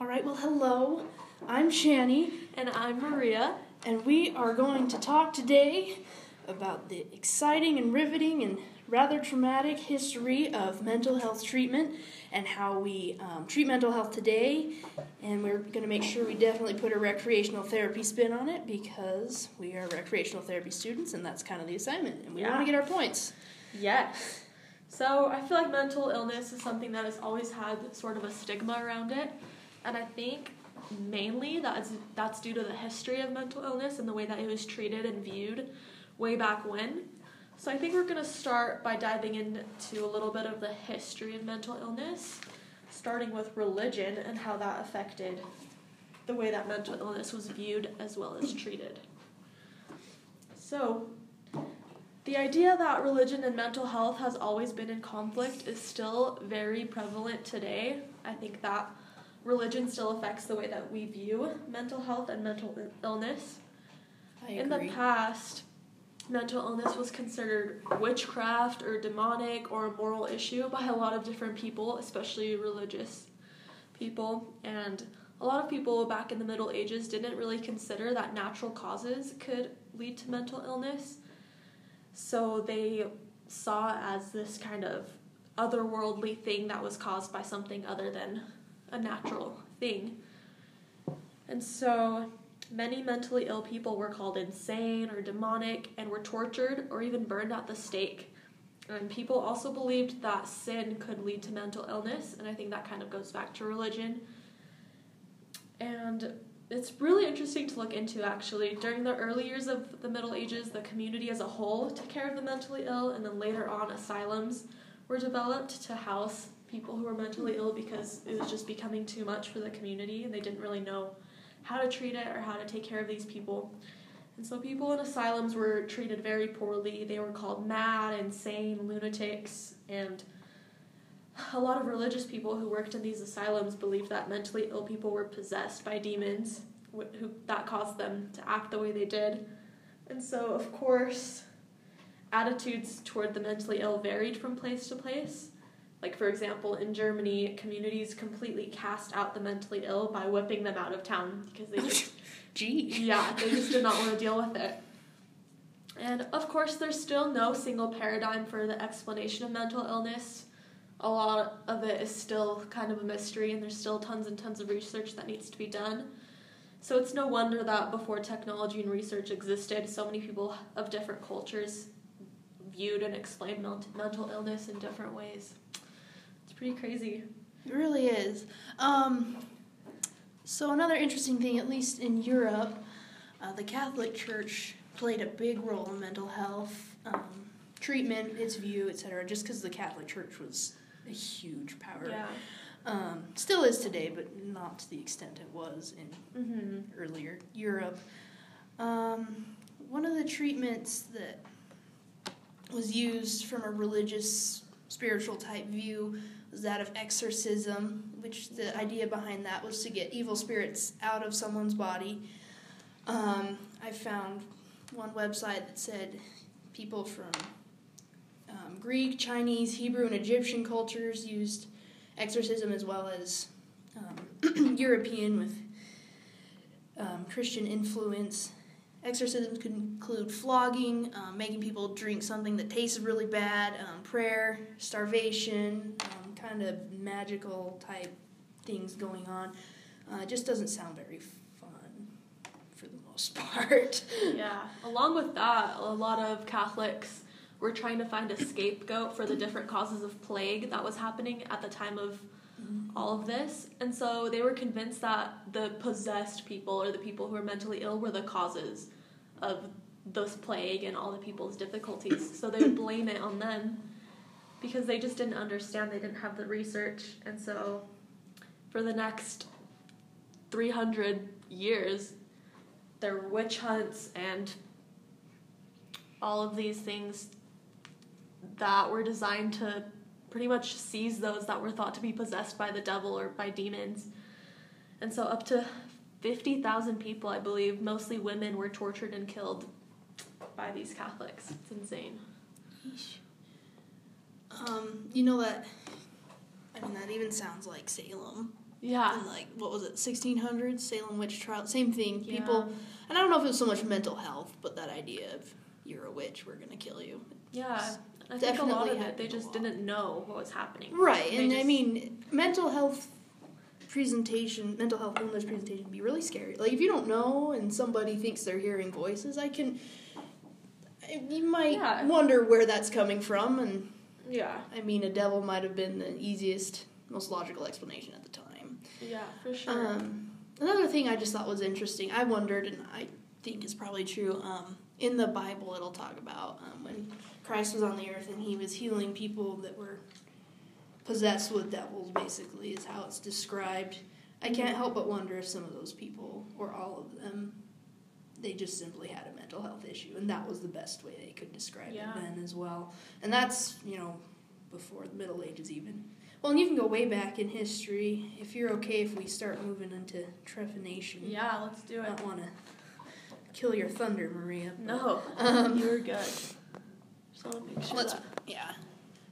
All right, well, hello. I'm Shani, And I'm Maria. and we are going to talk today about the exciting and riveting and rather traumatic history of mental health treatment and how we um, treat mental health today. And we're going to make sure we definitely put a recreational therapy spin on it because we are recreational therapy students, and that's kind of the assignment. And we Yeah. want to get our points. Yes. So I feel like mental illness is something that has always had sort of a stigma around it. And I think mainly that's that's due to the history of mental illness and the way that it was treated and viewed way back when. So I think we're going to start by diving into a little bit of the history of mental illness, starting with religion and how that affected the way that mental illness was viewed as well as treated. So, the idea that religion and mental health has always been in conflict is still very prevalent today. I think that religion still affects the way that we view mental health and mental illness. I In the past, mental illness was considered witchcraft or demonic or a moral issue by a lot of different people, especially religious people. And a lot of people back in the Middle Ages didn't really consider that natural causes could lead to mental illness. So they saw as this kind of otherworldly thing that was caused by something other than a natural thing. And so many mentally ill people were called insane or demonic and were tortured or even burned at the stake. And people also believed that sin could lead to mental illness, and I think that kind of goes back to religion. And it's really interesting to look into actually. During the early years of the Middle Ages, the community as a whole took care of the mentally ill, and then later on, asylums were developed to house people who were mentally ill because it was just becoming too much for the community, and they didn't really know how to treat it or how to take care of these people. And so people in asylums were treated very poorly. They were called mad, insane, lunatics, and a lot of religious people who worked in these asylums believed that mentally ill people were possessed by demons wh- who that caused them to act the way they did. And so, of course, attitudes toward the mentally ill varied from place to place. Like, for example, in Germany, communities completely cast out the mentally ill by whipping them out of town because they just Gee. yeah, they just did not want to deal with it. And of course, there's still no single paradigm for the explanation of mental illness. A lot of it is still kind of a mystery, and there's still tons and tons of research that needs to be done. So it's no wonder that before technology and research existed, so many people of different cultures viewed and explained mental illness in different ways. Pretty crazy. It really is. Um, so another interesting thing, at least in Europe, uh, the Catholic Church played a big role in mental health um, treatment, its view, etc. Just because the Catholic Church was a huge power, Yeah. um, still is today, but not to the extent it was in Mm-hmm. earlier Europe. Um, one of the treatments that was used from a religious, spiritual type view that of exorcism, which the idea behind that was to get evil spirits out of someone's body. Um, I found one website that said people from um, Greek, Chinese, Hebrew, and Egyptian cultures used exorcism as well as um, European with um, Christian influence. Exorcisms could include flogging, um, making people drink something that tasted really bad, um, prayer, starvation, um, kind of magical type things going on. Uh, it just doesn't sound very fun for the most part. Yeah. Along with that, a lot of Catholics were trying to find a scapegoat for the different causes of plague that was happening at the time of all of this. And so they were convinced that the possessed people or the people who were mentally ill were the causes of this plague and all the people's difficulties. So they would blame it on them because they just didn't understand, they didn't have the research. And so for the next 300 years, there were witch hunts and all of these things that were designed to pretty much seize those that were thought to be possessed by the devil or by demons. And so up to 50,000 people, I believe, mostly women, were tortured and killed by these Catholics. It's insane. Um, you know that. I mean, that even sounds like Salem. Yeah. in like what was it, 1600s Salem witch trial. Same thing. Yeah. People, and I don't know if it was so much mental health, but that idea of you're a witch, we're gonna kill you. Yeah. I think a lot of it, they just didn't know what was happening. Right, They and I mean, mental health presentation, mental health illness presentation can be really scary. Like if you don't know and somebody thinks they're hearing voices, I can. You might Yeah. wonder where that's coming from, and Yeah. I mean, a devil might have been the easiest, most logical explanation at the time. Yeah, for sure. Um, another thing I just thought was interesting, I wondered, and I think is probably true. Um, in the Bible, it'll talk about um, when Christ was on the earth and he was healing people that were possessed with devils, basically, is how it's described. I can't help but wonder if some of those people, or all of them, they just simply had a mental health issue, and that was the best way they could describe Yeah. it then as well. And that's, you know, before the Middle Ages even. Well, and you can go way back in history. If you're okay if we start moving into trephination. yeah, let's do it. I don't want to kill your thunder, Maria. No, Um, you were good. Just want to make sure Let's- that. Yeah.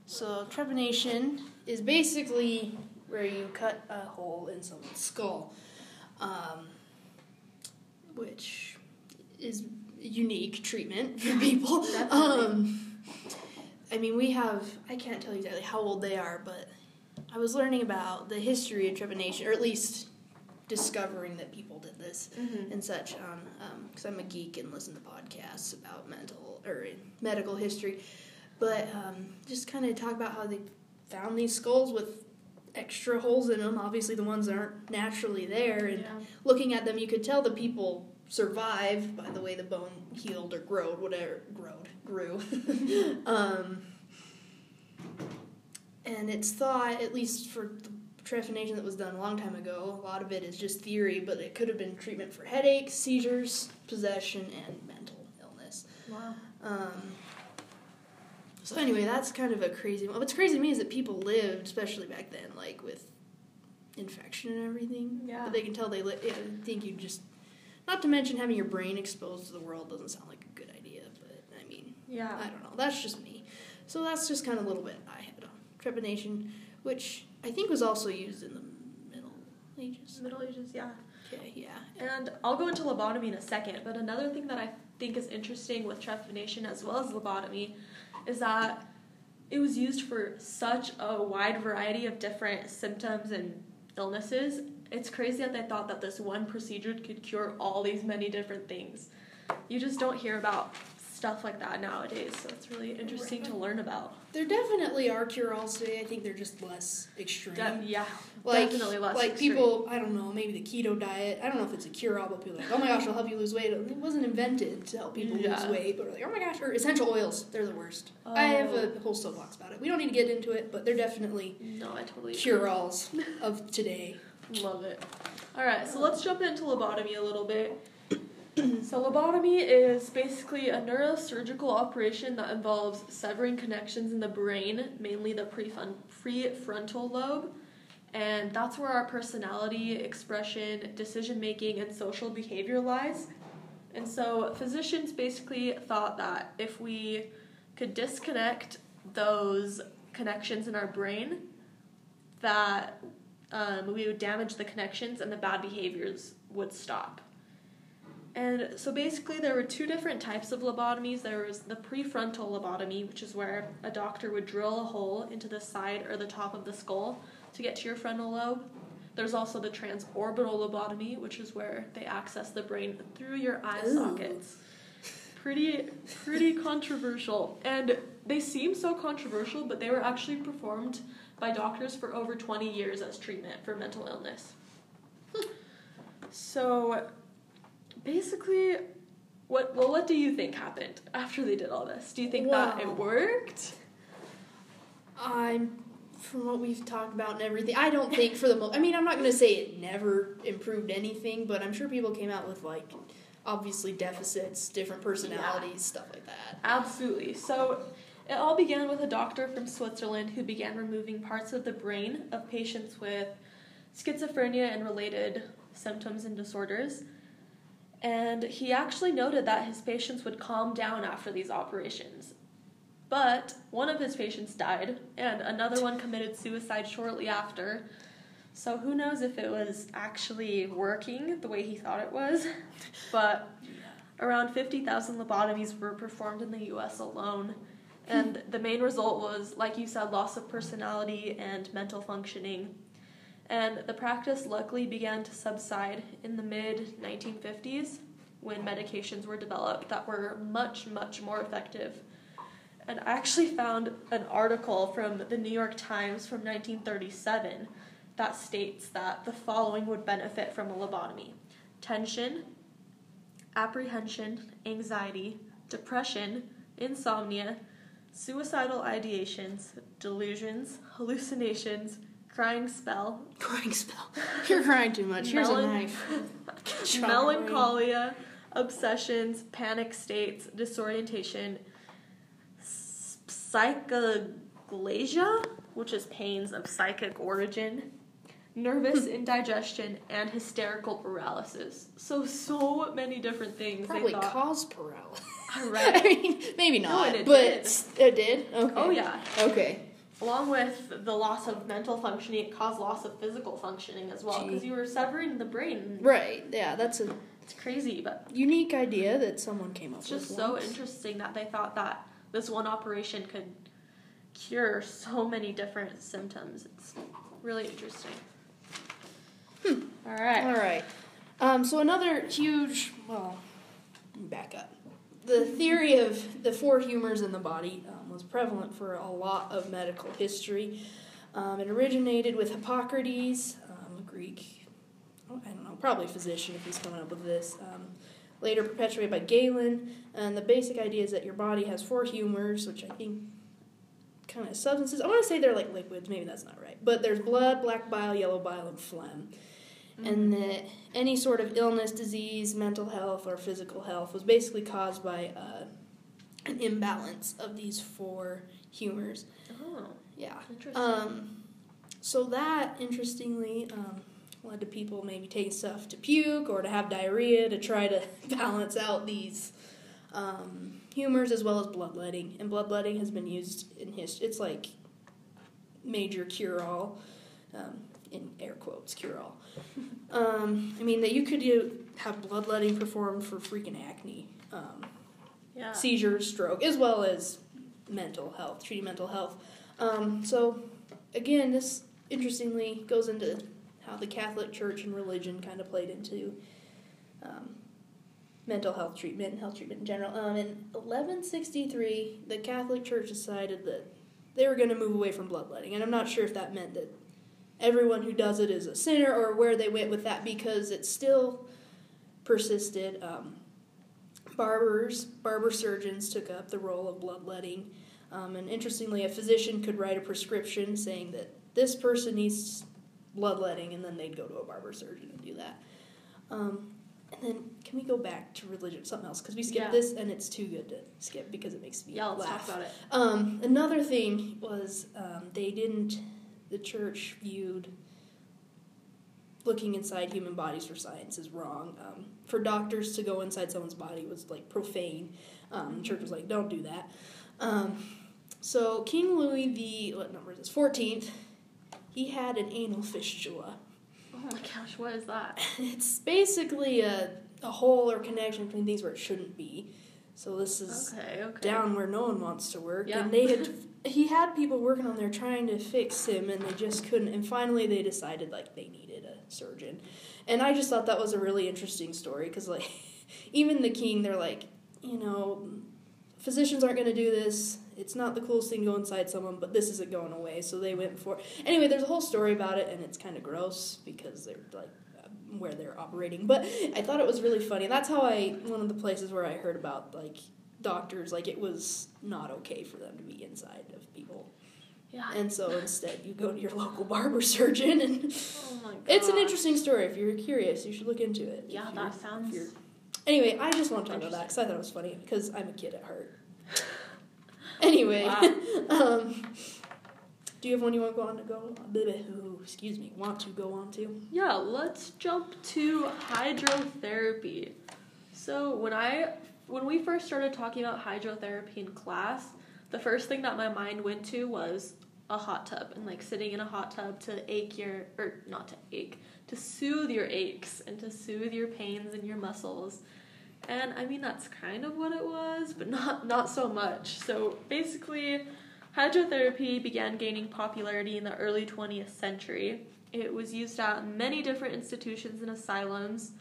So trepanation is basically where you cut a hole in someone's skull, um, which is unique treatment for people. Um, I mean, we have, I can't tell you exactly how old they are, but I was learning about the history of trepanation, or at least discovering that people did this Mm-hmm. and such on because I'm a geek and listen to podcasts about mental or medical history, but um, just kind of talk about how they found these skulls with extra holes in them. Obviously, the ones that aren't naturally there, and Yeah. looking at them, you could tell the people survived by the way the bone healed or growed, whatever growed grew. um, and it's thought, at least for the trephination that was done a long time ago, a lot of it is just theory, but it could have been treatment for headaches, seizures, possession, and mental illness. Wow. Um, so anyway, that's kind of a crazy. What's crazy to me is that people lived, especially back then, like with infection and everything. Yeah. But they can tell they live. I think you just. Not to mention having your brain exposed to the world doesn't sound like a good idea, but I mean, Yeah. I don't know. That's just me. So that's just kind of a little bit I had on trepanation, which I think was also used in the Middle Ages. Middle Ages, yeah. Okay, yeah. And I'll go into lobotomy in a second, but another thing that I think is interesting with trephination as well as lobotomy is that it was used for such a wide variety of different symptoms and illnesses. It's crazy that they thought that this one procedure could cure all these many different things. You just don't hear about stuff like that nowadays, so it's really interesting to learn about. There definitely are cure-alls today. I think they're just less extreme. De- yeah, like, definitely less like extreme. people, I don't know, maybe the keto diet. I don't know if it's a cure-all, but people are like, oh my gosh, it'll help you lose weight. It wasn't invented to help people lose Yeah. weight, but we're like, oh my gosh, or essential oils, they're the worst. Oh. I have Oh. a whole soapbox about it. We don't need to get into it, but they're definitely No, I totally cure-alls of today. Love it. All right, so let's jump into lobotomy a little bit. so lobotomy is basically a neurosurgical operation that involves severing connections in the brain, mainly the prefron- prefrontal lobe, and that's where our personality, expression, decision making, and social behavior lies. And so physicians basically thought that if we could disconnect those connections in our brain, that um, we would damage the connections and the bad behaviors would stop. And so basically, there were two different types of lobotomies. There was the prefrontal lobotomy, which is where a doctor would drill a hole into the side or the top of the skull to get to your frontal lobe. There's also the transorbital lobotomy, which is where they access the brain through your eye Ooh. sockets. Pretty, pretty controversial. And they seem so controversial, but they were actually performed by doctors for over 20 years as treatment for mental illness. so, basically, what well, what do you think happened after they did all this? Do you think that it worked? I'm from what we've talked about and everything. I don't think for the most. I mean, I'm not gonna say it never improved anything, but I'm sure people came out with like obviously deficits, different personalities, stuff like that. Absolutely. So, it all began with a doctor from Switzerland who began removing parts of the brain of patients with schizophrenia and related symptoms and disorders. And he actually noted that his patients would calm down after these operations. But one of his patients died, and another one committed suicide shortly after. So who knows if it was actually working the way he thought it was, but around 50,000 lobotomies were performed in the US alone. And the main result was, like you said, loss of personality and mental functioning. And the practice luckily began to subside in the mid 1950s when medications were developed that were much, much more effective. And I actually found an article from the New York Times from 1937 that states that the following would benefit from a lobotomy tension, apprehension, anxiety, depression, insomnia, suicidal ideations, delusions, hallucinations, crying spell, Crying spell. You're crying too much. Here's Melon- a knife. Melancholia, obsessions, panic states, disorientation, s- psychoglasia, which is pains of psychic origin, nervous indigestion, and hysterical paralysis. So, so many different things. Probably they thought. cause paralysis. Right. I mean, maybe not, and it but did. it did. Okay. Oh, yeah. Okay. Along with the loss of mental functioning, it caused loss of physical functioning as well because you were severing the brain. Right. Yeah, that's a It's crazy, but unique idea that someone came up with. It's with. just so once. interesting that they thought that this one operation could cure so many different symptoms. It's really interesting. All right. All right. Um, so another huge, well, back up. The theory of the four humors in the body um, was prevalent for a lot of medical history. Um, it originated with Hippocrates, um, a Greek, I don't know, probably physician if he's coming up with this. Um, later perpetuated by Galen, and the basic idea is that your body has four humors, which I think kind of substances. I want to say they're like liquids, maybe that's not right. But there's blood, black bile, yellow bile, and phlegm and that any sort of illness, disease, mental health, or physical health was basically caused by uh, an imbalance of these four humors. Oh, Yeah. interesting. Um, so that, interestingly, um, led to people maybe taking stuff to puke or to have diarrhea to try to balance out these um, humors as well as bloodletting. And bloodletting has been used in history. It's like major cure-all, um, in air quotes, cure-all. Um, I mean that you could do, have bloodletting performed for freaking acne, um, yeah. seizures, stroke, as well as mental health, treating mental health. Um, so, again, this interestingly goes into how the Catholic Church and religion kind of played into um, mental health treatment and health treatment in general. Um, in 1163, the Catholic Church decided that they were going to move away from bloodletting, and I'm not sure if that meant that everyone who does it is a sinner or where they went with that because it still persisted. Um, barbers, barber surgeons took up the role of bloodletting. Um, and interestingly, a physician could write a prescription saying that this person needs bloodletting, and then they'd go to a barber surgeon and do that. Um, and then, can we go back to religion, something else? Because we skipped Yeah. this, and it's too good to skip because it makes me Yeah, let's laugh. talk about it. Um, another thing was um, they didn't. The church viewed looking inside human bodies for science is wrong. Um, for doctors to go inside someone's body was like profane. Um, the church was like, don't do that. Um, so King Louis the what number is this? Fourteenth. He had an anal fistula. Oh my gosh, what is that? It's basically a a hole or connection between things where it shouldn't be. So this is Okay, okay. down where no one wants to work. Yeah. And they had he had people working on there trying to fix him and they just couldn't and finally they decided like they needed a surgeon. And I just thought that was a really interesting story cuz like even the king they're like, you know, physicians aren't going to do this. It's not the coolest thing to go inside someone, but this isn't going away. So they went for. Anyway, there's a whole story about it and it's kind of gross because they're like where they're operating. But I thought it was really funny. That's how I one of the places where I heard about like doctors like it was not okay for them to be inside of people. Yeah. And so instead you go to your local barber surgeon and oh it's an interesting story. If you're curious, you should look into it. Yeah, that sounds. Anyway, I just want to talk about that because I thought it was funny because I'm a kid at heart. Anyway, um, do you have one you want to go on to go? Ooh, excuse me, want to go on to? Yeah, let's jump to hydrotherapy. So when I when we first started talking about hydrotherapy in class, the first thing that my mind went to was a hot tub and like sitting in a hot tub to ache your or not to ache to soothe your aches and to soothe your pains and your muscles. And i mean that's kind of what it was but not not so much. So basically hydrotherapy began gaining popularity in the early 20th century. It was used at many different institutions and asylums.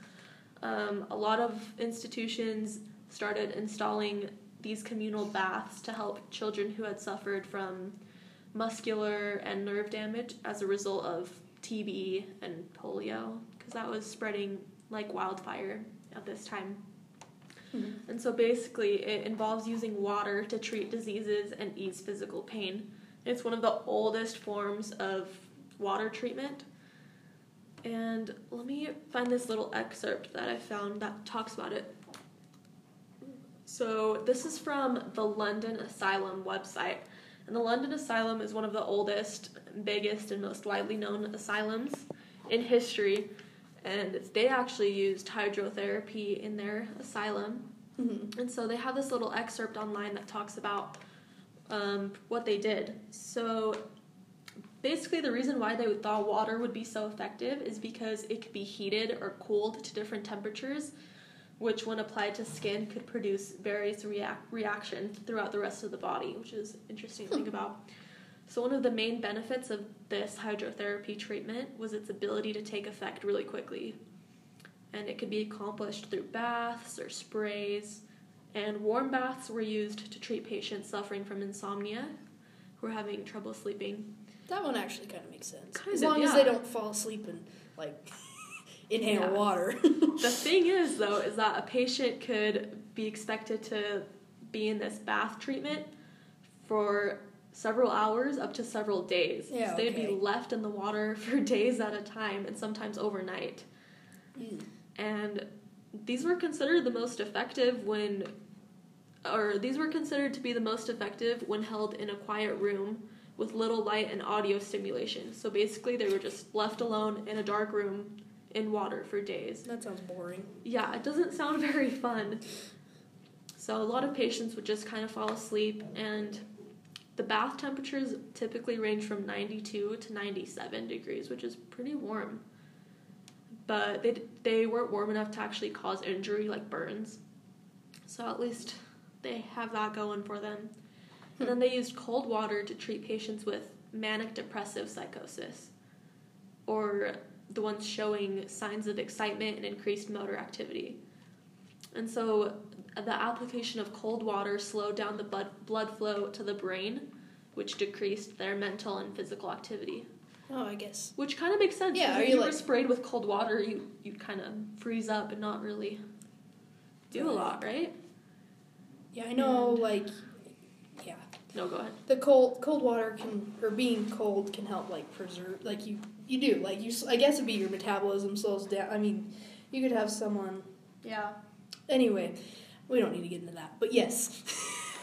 Um, a lot of institutions started installing these communal baths to help children who had suffered from muscular and nerve damage as a result of TB and polio, because that was spreading like wildfire at this time. Mm-hmm. And so basically, it involves using water to treat diseases and ease physical pain. It's one of the oldest forms of water treatment. And let me find this little excerpt that I found that talks about it. So, this is from the London Asylum website. And the London Asylum is one of the oldest, biggest, and most widely known asylums in history. And they actually used hydrotherapy in their asylum. Mm-hmm. And so they have this little excerpt online that talks about um, what they did. So basically, the reason why they thought water would be so effective is because it could be heated or cooled to different temperatures which when applied to skin could produce various reac- reactions throughout the rest of the body, which is interesting to think hmm. about. So one of the main benefits of this hydrotherapy treatment was its ability to take effect really quickly. And it could be accomplished through baths or sprays. And warm baths were used to treat patients suffering from insomnia who are having trouble sleeping. That one actually kind of makes sense. Kind as of, long yeah. as they don't fall asleep and like inhale yeah. water. the thing is, though, is that a patient could be expected to be in this bath treatment for several hours up to several days. Yeah, so they'd okay. be left in the water for days at a time and sometimes overnight. Mm. And these were considered the most effective when or these were considered to be the most effective when held in a quiet room with little light and audio stimulation. So basically they were just left alone in a dark room in water for days. That sounds boring. Yeah, it doesn't sound very fun. So a lot of patients would just kind of fall asleep and the bath temperatures typically range from 92 to 97 degrees, which is pretty warm. But they they weren't warm enough to actually cause injury like burns. So at least they have that going for them. And then they used cold water to treat patients with manic depressive psychosis or the ones showing signs of excitement and increased motor activity. And so the application of cold water slowed down the blood, blood flow to the brain, which decreased their mental and physical activity. Oh, I guess. Which kind of makes sense. Yeah, if you, you like... were sprayed with cold water, you you'd kind of freeze up and not really do a lot, right? Yeah, I know. And... Uh, like, yeah. No, go ahead. The cold cold water can or being cold can help like preserve like you you do like you. I guess it'd be your metabolism slows down. I mean, you could have someone. Yeah. Anyway, we don't need to get into that, but yes.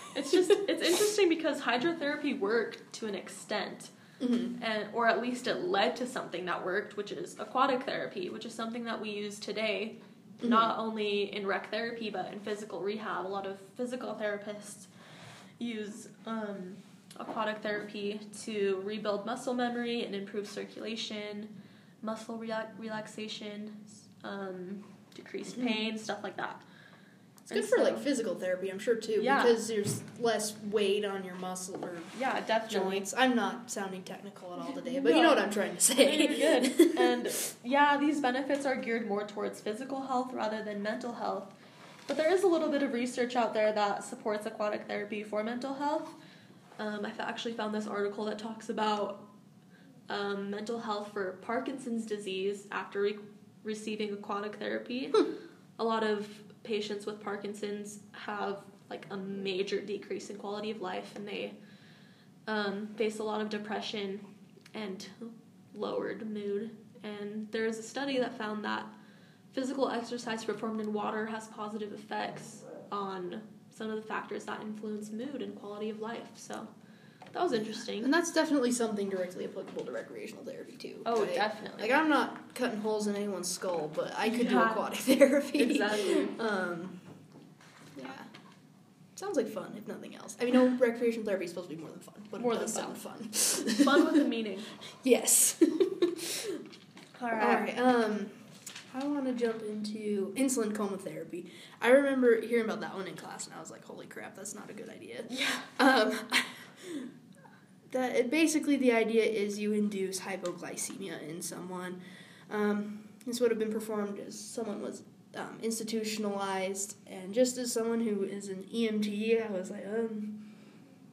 it's just it's interesting because hydrotherapy worked to an extent. Mm-hmm. And, or at least it led to something that worked, which is aquatic therapy, which is something that we use today, mm-hmm. not only in rec therapy but in physical rehab. A lot of physical therapists use um, aquatic therapy to rebuild muscle memory and improve circulation, muscle relaxation, um, decreased mm-hmm. pain, stuff like that. It's good and for so, like physical therapy, I'm sure too, yeah. because there's less weight on your muscle or yeah, definitely. joints. I'm not sounding technical at all today, but no. you know what I'm trying to say. You're good. and yeah, these benefits are geared more towards physical health rather than mental health. But there is a little bit of research out there that supports aquatic therapy for mental health. Um, I actually found this article that talks about um, mental health for Parkinson's disease after re- receiving aquatic therapy. Hmm. A lot of patients with Parkinson's have like a major decrease in quality of life, and they um, face a lot of depression and lowered mood. And there is a study that found that physical exercise performed in water has positive effects on some of the factors that influence mood and quality of life. So that was interesting. And that's definitely something directly applicable to recreational therapy too. Oh, right? definitely. Like I'm not cutting holes in anyone's skull, but I could yeah. do aquatic therapy. Exactly. um, yeah. Sounds like fun, if nothing else. I mean, no, recreational therapy is supposed to be more than fun, but More it does than sound fun. Fun with a meaning. yes. All All right. Um, I want to jump into insulin coma therapy. I remember hearing about that one in class, and I was like, "Holy crap, that's not a good idea." Yeah. Um, that basically the idea is you induce hypoglycemia in someone. Um, this would have been performed as someone was um, institutionalized, and just as someone who is an EMT, I was like, um,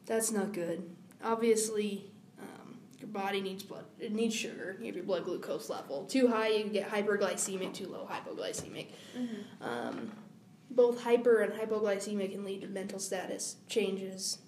that's not good. Obviously, your body needs blood. It needs sugar. You have your blood glucose level too high, you get hyperglycemic. Too low, hypoglycemic. Mm-hmm. Um, both hyper and hypoglycemia can lead to mental status changes,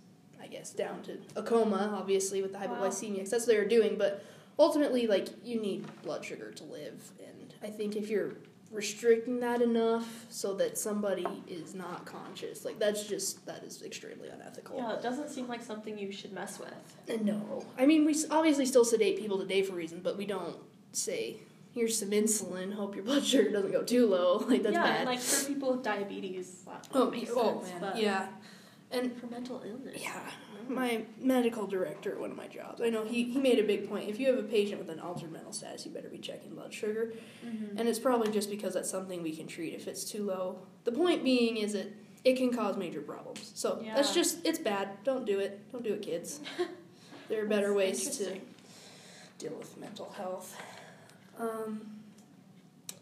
I guess, down to a coma, obviously, with the Wow. hypoglycemia, 'cause that's what they're doing. But ultimately, like, you need blood sugar to live. And I think if you're restricting that enough so that somebody is not conscious, like, that's just, that is extremely unethical. Yeah, it doesn't seem like something you should mess with. Uh, no. I mean, we obviously still sedate people today for reason, but we don't say, here's some insulin, hope your blood sugar doesn't go too low. Like, that's yeah, bad. and like for people with diabetes, that Oh, oh sense. man, but yeah. And for mental illness. yeah, my medical director at one of my jobs, I know he, he made a big point. If you have a patient with an altered mental status, you better be checking blood sugar. Mm-hmm. And it's probably just because that's something we can treat if it's too low. The point being is that it can cause major problems. So that's just, it's bad. Don't do it. Don't do it, kids. there are better ways to deal with mental health. Um,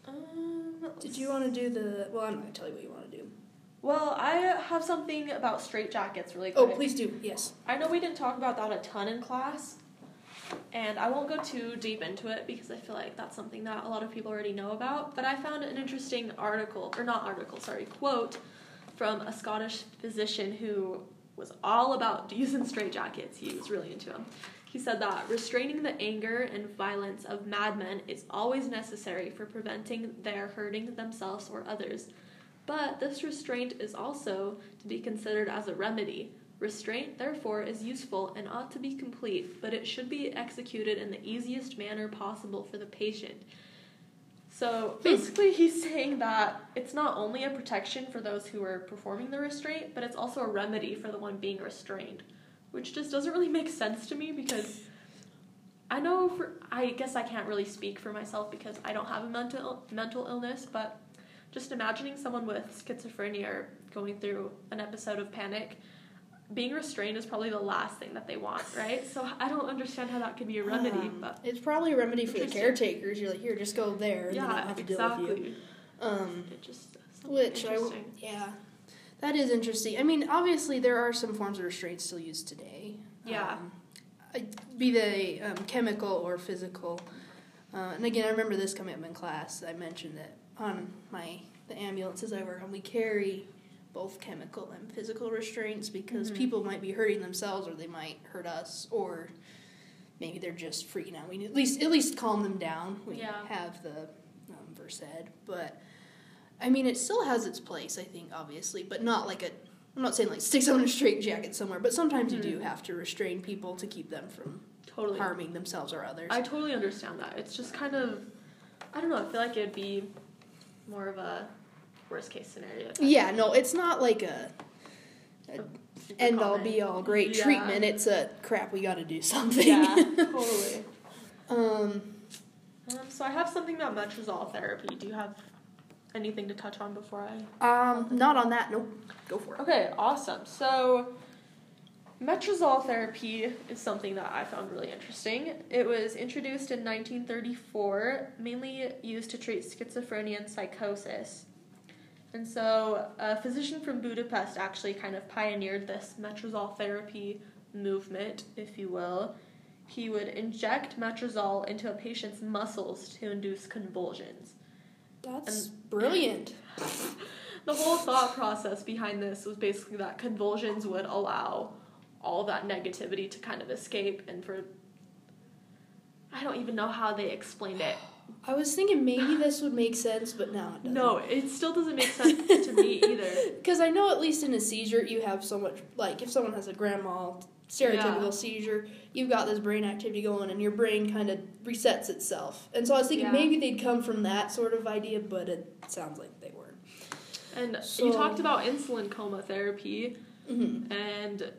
Um, did you want to do the, well, I'm not going to tell you what you want to do. Well, I have something about straight jackets really oh, quick. Oh, please do. Yes. I know we didn't talk about that a ton in class, and I won't go too deep into it because I feel like that's something that a lot of people already know about. But I found an interesting article, or not article, sorry, quote from a Scottish physician who was all about using straight jackets. He was really into them. He said that restraining the anger and violence of madmen is always necessary for preventing their hurting themselves or others. But this restraint is also to be considered as a remedy. Restraint, therefore, is useful and ought to be complete, but it should be executed in the easiest manner possible for the patient. So hmm. basically, he's saying that it's not only a protection for those who are performing the restraint, but it's also a remedy for the one being restrained, which just doesn't really make sense to me because I know for I guess I can't really speak for myself because I don't have a mental mental illness, but just imagining someone with schizophrenia or going through an episode of panic being restrained is probably the last thing that they want, right? So I don't understand how that could be a remedy, Um, but it's probably a remedy for the caretakers. You're like, here, just go there, and then I don't yeah, have to deal with you. exactly. Um, It just which I, w- interesting. yeah, that is interesting. I mean, obviously there are some forms of restraint still used today. Yeah. Um, be they um, chemical or physical. Uh, and again, I remember this coming up in class. I mentioned that on my the ambulances I work on, we carry both chemical and physical restraints because Mhm. people might be hurting themselves or they might hurt us or maybe they're just freaking out. We at least at least calm them down. We Yeah. have the um, Versed, but I mean it still has its place. I think obviously, but not like a. I'm not saying like stick someone in a straight jacket somewhere, but sometimes you do Mhm. have to restrain people to keep them from Totally. harming themselves or others. I totally understand that. It's just kind of, I don't know. I feel like it'd be more of a worst case scenario. yeah, no, it's not like a super end all be all great Yeah. treatment. It's a crap. We got to do something. Yeah, totally. um. Um, so I have something about metrazole therapy. Do you have anything to touch on before I? Um. Not on that. Nope. Go for it. Okay, awesome. So, metrazole therapy is something that I found really interesting. It was introduced in 1934, mainly used to treat schizophrenia and psychosis. And so, a physician from Budapest actually kind of pioneered this metrazole therapy movement, if you will. He would inject metrazole into a patient's muscles to induce convulsions. That's brilliant. The whole thought process behind this was basically that convulsions would allow all that negativity to kind of escape and for I don't even know how they explained it. I was thinking maybe this would make sense, but now it doesn't. No, it still doesn't make sense to me either. Because I know at least in a seizure, you have so much, like, if someone has a grand mal stereotypical Yeah. seizure, you've got this brain activity going and your brain kind of resets itself. And so I was thinking Yeah. maybe they'd come from that sort of idea, but it sounds like they weren't. And So- you talked about insulin coma therapy. Mm-hmm. and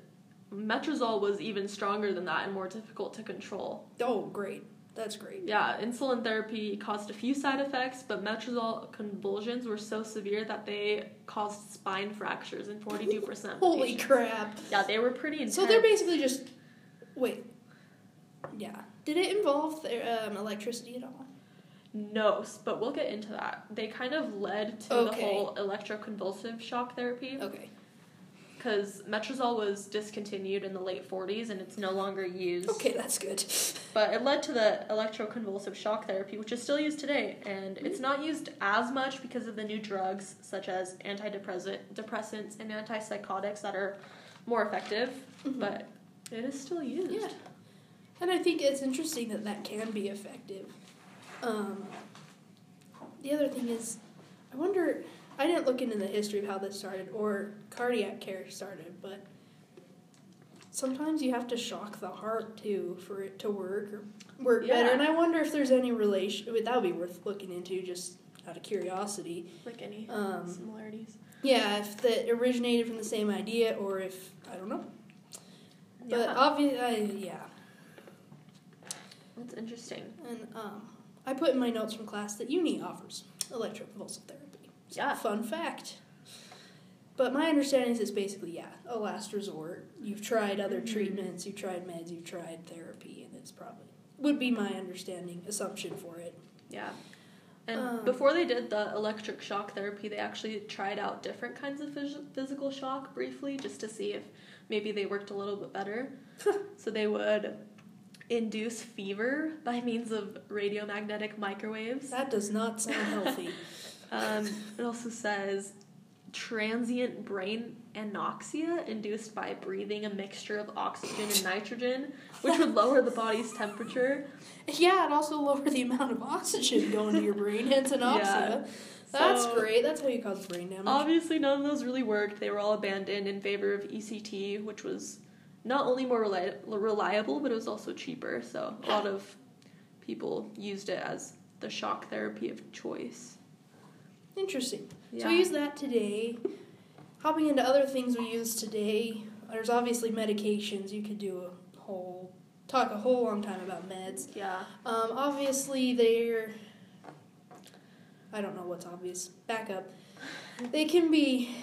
Metrazole was even stronger than that and more difficult to control. Oh, great. That's great. Yeah, insulin therapy caused a few side effects, but metrazole convulsions were so severe that they caused spine fractures in 42% Holy patients. crap. Yeah, they were pretty intense. So they're basically just. Wait. Yeah. Did it involve um, electricity at all? No, but we'll get into that. They kind of led to Okay. the whole electroconvulsive shock therapy Okay. Because metrazole was discontinued in the late 40s and it's no longer used. Okay, that's good. But it led to the electroconvulsive shock therapy, which is still used today, and Mm-hmm. it's not used as much because of the new drugs such as antidepressants and antipsychotics that are more effective, Mhm. but it is still used. Yeah. And I think it's interesting that that can be effective. Um, the other thing is, I wonder, I didn't look into the history of how this started or cardiac care started, but sometimes you have to shock the heart too for it to work or work better. And I wonder if there's any relation, that would be worth looking into just out of curiosity. Like any Um, similarities. yeah, if that originated from the same idea or if, I don't know. Yeah. But obviously, yeah. that's interesting. And um, I put in my notes from class that uni offers electroconvulsive therapy. Yeah. Fun fact. But my understanding is it's basically, yeah, a last resort. You've tried other Mhm. treatments, you've tried meds, you've tried therapy, and it's probably, would be my understanding, assumption for it. Yeah. And Um, before they did the electric shock therapy, they actually tried out different kinds of phys- physical shock briefly just to see if maybe they worked a little bit better. so they would induce fever by means of radiomagnetic microwaves. That does not sound healthy. Um, it also says transient brain anoxia induced by breathing a mixture of oxygen and nitrogen, which would lower the body's temperature. yeah, it also lower the amount of oxygen going to your brain, hence anoxia. Yeah. That's So- great. That's how you cause brain damage. Obviously, none of those really worked. They were all abandoned in favor of ECT, which was not only more reli- reliable, but it was also cheaper. So a lot of people used it as the shock therapy of choice. Interesting. Yeah. So we use that today. Hopping into other things we use today, there's obviously medications. You could do a whole talk a whole long time about meds. yeah. Um, obviously they're I don't know what's obvious. Back up. They can be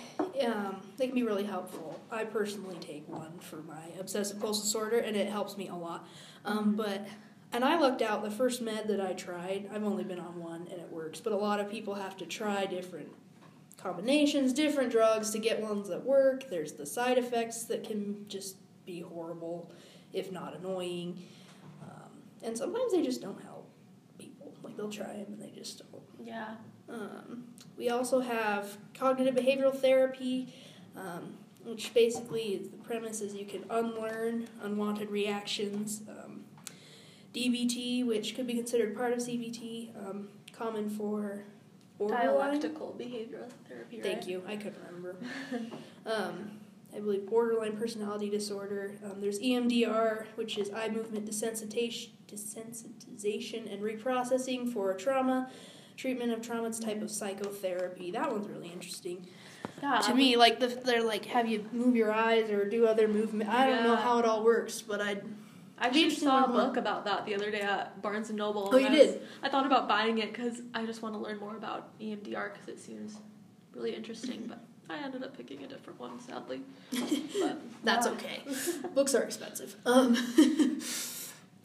um, they can be really helpful. I personally take one for my obsessive compulsive disorder, and it helps me a lot. Um, but and I lucked out. The first med that I tried, I've only been on one, and it works. But a lot of people have to try different combinations, different drugs to get ones that work. There's the side effects that can just be horrible, if not annoying. Um, and sometimes they just don't help people. Like they'll try them and they just don't. Yeah. Um, we also have cognitive behavioral therapy, um, which basically is the premise is you can unlearn unwanted reactions. DBT, which could be considered part of CBT, um, common for. Dialectical behavioral therapy. Thank right? you. I couldn't remember. um, I believe borderline personality disorder. Um, there's EMDR, which is eye movement desensitization, desensitization and reprocessing for trauma. Treatment of trauma. It's type of psychotherapy. That one's really interesting Yeah. to me. Like the, they're like have you move your eyes or do other movement. I don't know how it all works, but I. I actually saw a more. book about that the other day at Barnes and Noble. Oh, you I was- did. I thought about buying it because I just want to learn more about EMDR because it seems really interesting. But I ended up picking a different one, sadly. But That's okay. Books are expensive. Um,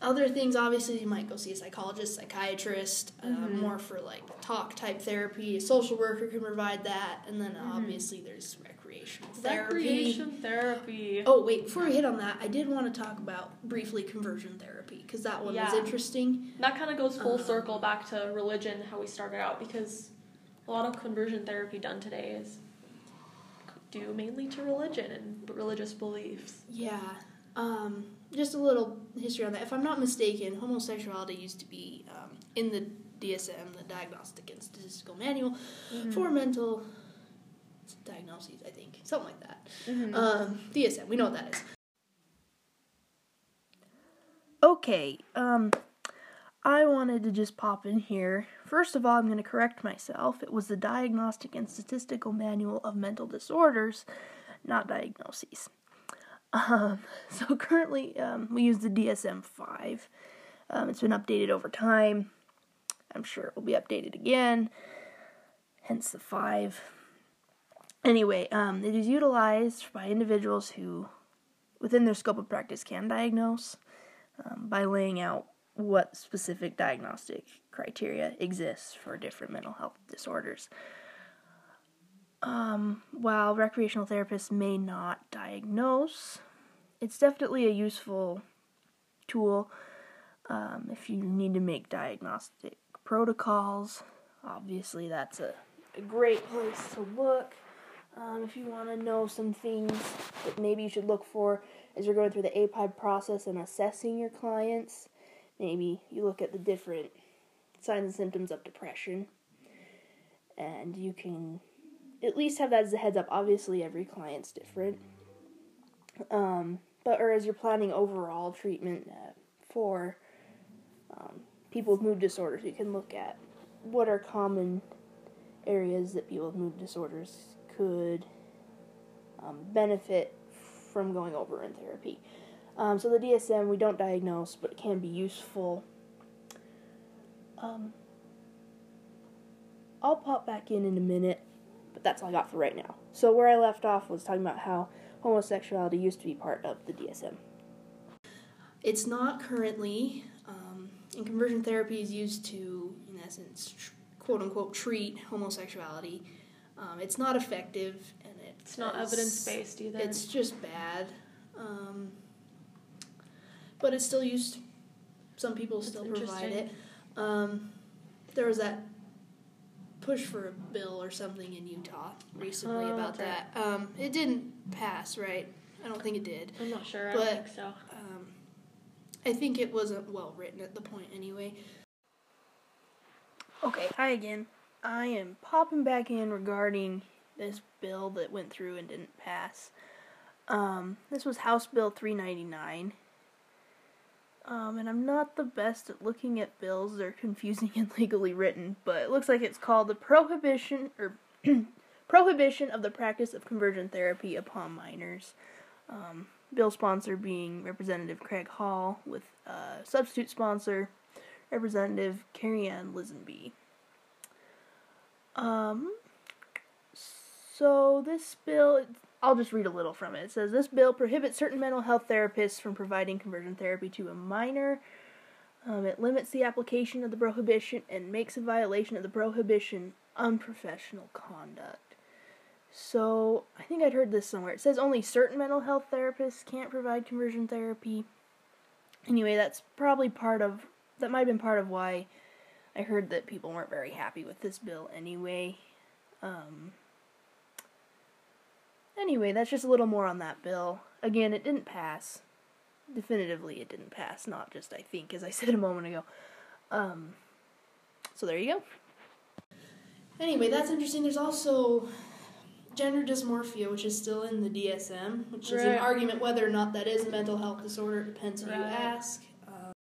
other things, obviously, you might go see a psychologist, psychiatrist, uh, Mhm. more for like talk type therapy. A social worker can provide that, and then Mhm. obviously there's recreational therapy. Recreation therapy. Oh wait, before we hit on that, I did want to talk about briefly conversion therapy because that one was interesting. That kind of goes full Um, circle back to religion, how we started out, because a lot of conversion therapy done today is due mainly to religion and religious beliefs. Yeah. Um, just a little history on that. If I'm not mistaken, homosexuality used to be um, in the DSM, the Diagnostic and Statistical Manual, for mental diagnoses, I think. Something like that. Mhm. Um, DSM, we know what that is. Okay, um, I wanted to just pop in here. First of all, I'm going to correct myself. It was the Diagnostic and Statistical Manual of Mental Disorders, not diagnoses. Um, so currently, um, we use the DSM 5. Um, it's been updated over time. I'm sure it will be updated again, hence the 5. Anyway, um, it is utilized by individuals who, within their scope of practice, can diagnose um, by laying out what specific diagnostic criteria exists for different mental health disorders. Um, while recreational therapists may not diagnose, it's definitely a useful tool um, if you need to make diagnostic protocols. Obviously, that's a, a great place to look. Um, if you want to know some things that maybe you should look for as you're going through the APIDE process and assessing your clients, maybe you look at the different signs and symptoms of depression, and you can at least have that as a heads up. Obviously, every client's different. Um, but or as you're planning overall treatment uh, for um, people with mood disorders, you can look at what are common areas that people with mood disorders could um, benefit from going over in therapy. Um, so the DSM we don't diagnose, but it can be useful. Um, I'll pop back in in a minute, but that's all I got for right now. So where I left off was talking about how homosexuality used to be part of the DSM. It's not currently, um, and conversion therapy is used to, in essence, tr- quote unquote, treat homosexuality. Um, it's not effective, and it's not evidence based either. It's just bad. Um, but it's still used. Some people That's still provide it. Um, there was that push for a bill or something in Utah recently Oh, about that's that. Um, it didn't pass, right? I don't think it did. I'm not sure. I But- don't think so. Um, I think it wasn't well written at the point anyway. Okay, hi again. I am popping back in regarding this bill that went through and didn't pass. Um, this was House Bill 399. Um, and I'm not the best at looking at bills. They're confusing and legally written, but it looks like it's called the Prohibition or Prohibition of the Practice of Conversion Therapy upon Minors. Um, bill sponsor being Representative Craig Hall, with uh, substitute sponsor Representative Karianne Lisonbee. Um, so this bill, I'll just read a little from it. It says this bill prohibits certain mental health therapists from providing conversion therapy to a minor. Um, it limits the application of the prohibition and makes a violation of the prohibition unprofessional conduct. So I think I'd heard this somewhere. It says only certain mental health therapists can't provide conversion therapy. Anyway, that's probably part of that might have been part of why I heard that people weren't very happy with this bill anyway. Um, anyway, that's just a little more on that bill. Again, it didn't pass. Definitively, it didn't pass, not just I think, as I said a moment ago. Um, so there you go. Anyway, that's interesting. There's also gender dysmorphia, which is still in the DSM, which is an argument whether or not that is a mental health disorder. It depends who you ask. Um,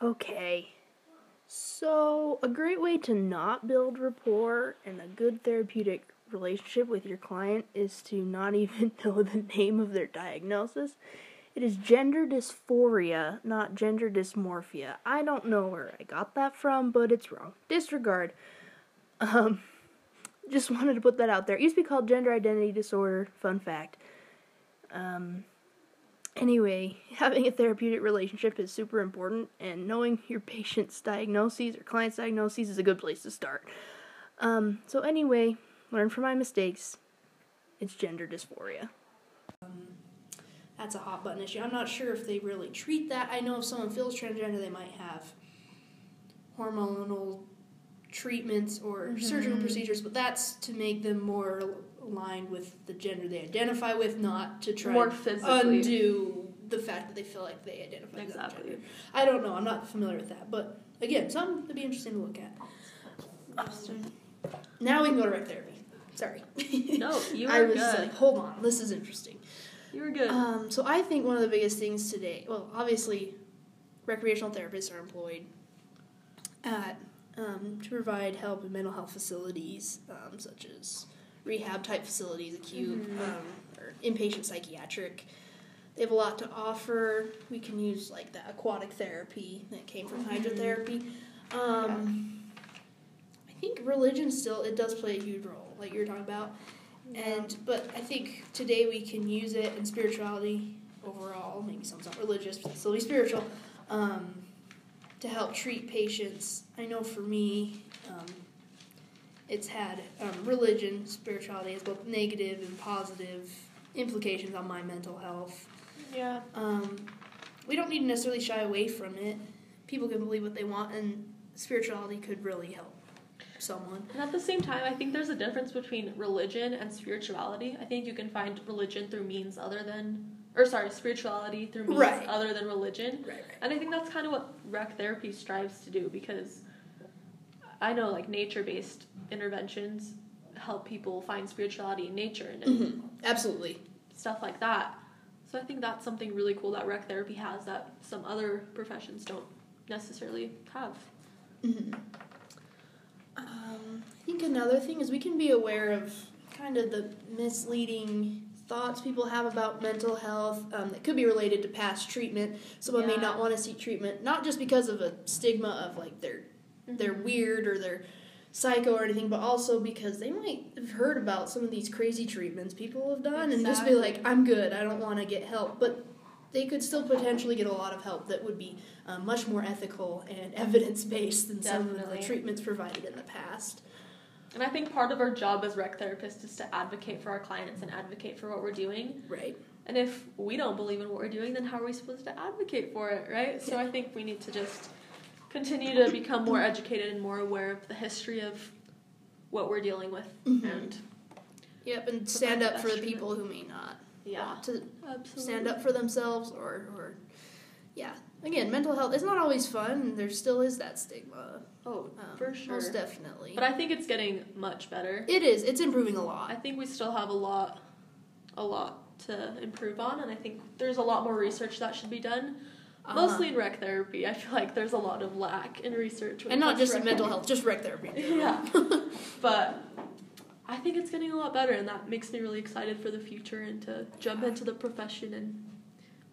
okay. So, a great way to not build rapport and a good therapeutic relationship with your client is to not even know the name of their diagnosis. It is gender dysphoria, not gender dysmorphia. I don't know where I got that from, but it's wrong. Disregard. Um, just wanted to put that out there. It used to be called gender identity disorder. Fun fact. Um, anyway, having a therapeutic relationship is super important, and knowing your patient's diagnoses or client's diagnoses is a good place to start. Um, so anyway, learn from my mistakes. It's gender dysphoria. Um, that's a hot button issue. I'm not sure if they really treat that. I know if someone feels transgender, they might have hormonal treatments or surgical procedures, but that's to make them more aligned with the gender they identify with, not to try More physically. undo the fact that they feel like they identify with Exactly. gender. I don't know. I'm not familiar with that, but again, something to be interesting to look at. Interesting. Now we can go to rec therapy. Sorry. No, you I were was good. like, hold on, this is interesting. You were good. Um, so I think one of the biggest things today, well, obviously, recreational therapists are employed at um, to provide help in mental health facilities, um, such as rehab type facilities, acute Mhm. um, or inpatient psychiatric. They have a lot to offer. We can use like that aquatic therapy that came from Mhm. hydrotherapy. Um, I think religion still it does play a huge role, like you were talking about. And but I think today we can use it in spirituality overall. Maybe someone's not religious, but still be spiritual. Um, to help treat patients. I know for me, um, it's had um, religion, spirituality has both negative and positive implications on my mental health. yeah. Um, we don't need to necessarily shy away from it. People can believe what they want, and spirituality could really help someone. And at the same time, I think there's a difference between religion and spirituality. I think you can find religion through means other than, or sorry, spirituality through means Right. other than religion. Right, right. And I think that's kind of what rec therapy strives to do because I know like nature based interventions help people find spirituality in nature and hmm Absolutely. stuff like that. So I think that's something really cool that rec therapy has that some other professions don't necessarily have. hmm Um, I think another thing is we can be aware of kind of the misleading thoughts people have about mental health um, that could be related to past treatment. Someone may not want to seek treatment, not just because of a stigma of like they're they're Mhm. weird or they're psycho or anything, but also because they might have heard about some of these crazy treatments people have done and just be like, I'm good, I don't want to get help. But they could still potentially get a lot of help that would be um, much more ethical and evidence based than some of the treatments provided in the past. And I think part of our job as rec therapists is to advocate for our clients and advocate for what we're doing. Right. And if we don't believe in what we're doing, then how are we supposed to advocate for it, right? So I think we need to just continue to become more educated and more aware of the history of what we're dealing with. Mhm. And Yep, and stand up for the people who may not yeah, to absolutely. stand up for themselves or, or yeah. Again, mental health is not always fun and there still is that stigma. Oh, Um, for sure. Most definitely. But I think it's getting much better. it is. It's improving a lot. I think we still have a lot, a lot to improve on, and I think there's a lot more research that should be done. Uh-huh. Mostly in rec therapy, I feel like there's a lot of lack in research. and not just in mental health, just rec therapy. Yeah. but I think it's getting a lot better, and that makes me really excited for the future and to jump into the profession and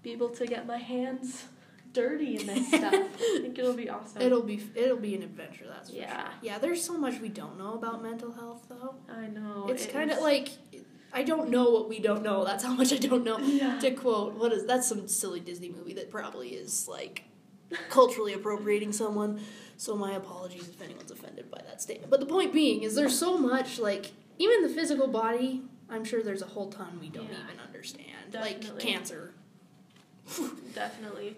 be able to get my hands dirty in this stuff. I think it'll be awesome. It'll be it'll be an adventure. That's for Yeah. sure. Yeah, there's so much we don't know about mental health though. I know. it's it kind of like I don't know what we don't know. That's how much I don't know. Yeah. To quote, what is that's some silly Disney movie that probably is like culturally appropriating someone. So my apologies if anyone's offended by that statement. But the point being is there's so much like even the physical body. I'm sure there's a whole ton we don't Yeah. even understand, like cancer. Definitely.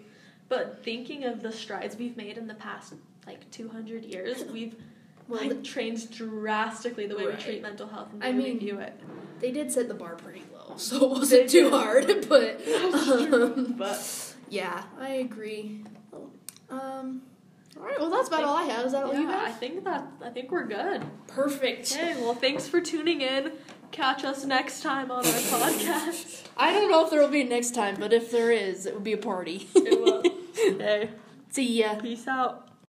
But thinking of the strides we've made in the past like 200 years, we've Well, like changed drastically the way Right. we treat mental health and the I way mean, we view it. they did set the bar pretty low, so it wasn't too did. hard. But um, But yeah, I agree. Um, all right, well that's about all I have. Is that all you yeah, I have? think that I think we're good. Perfect. Okay, well thanks for tuning in. Catch us next time on our podcast. I don't know if there will be a next time, but if there is, it would be a party. It will. Hey, See ya. peace out.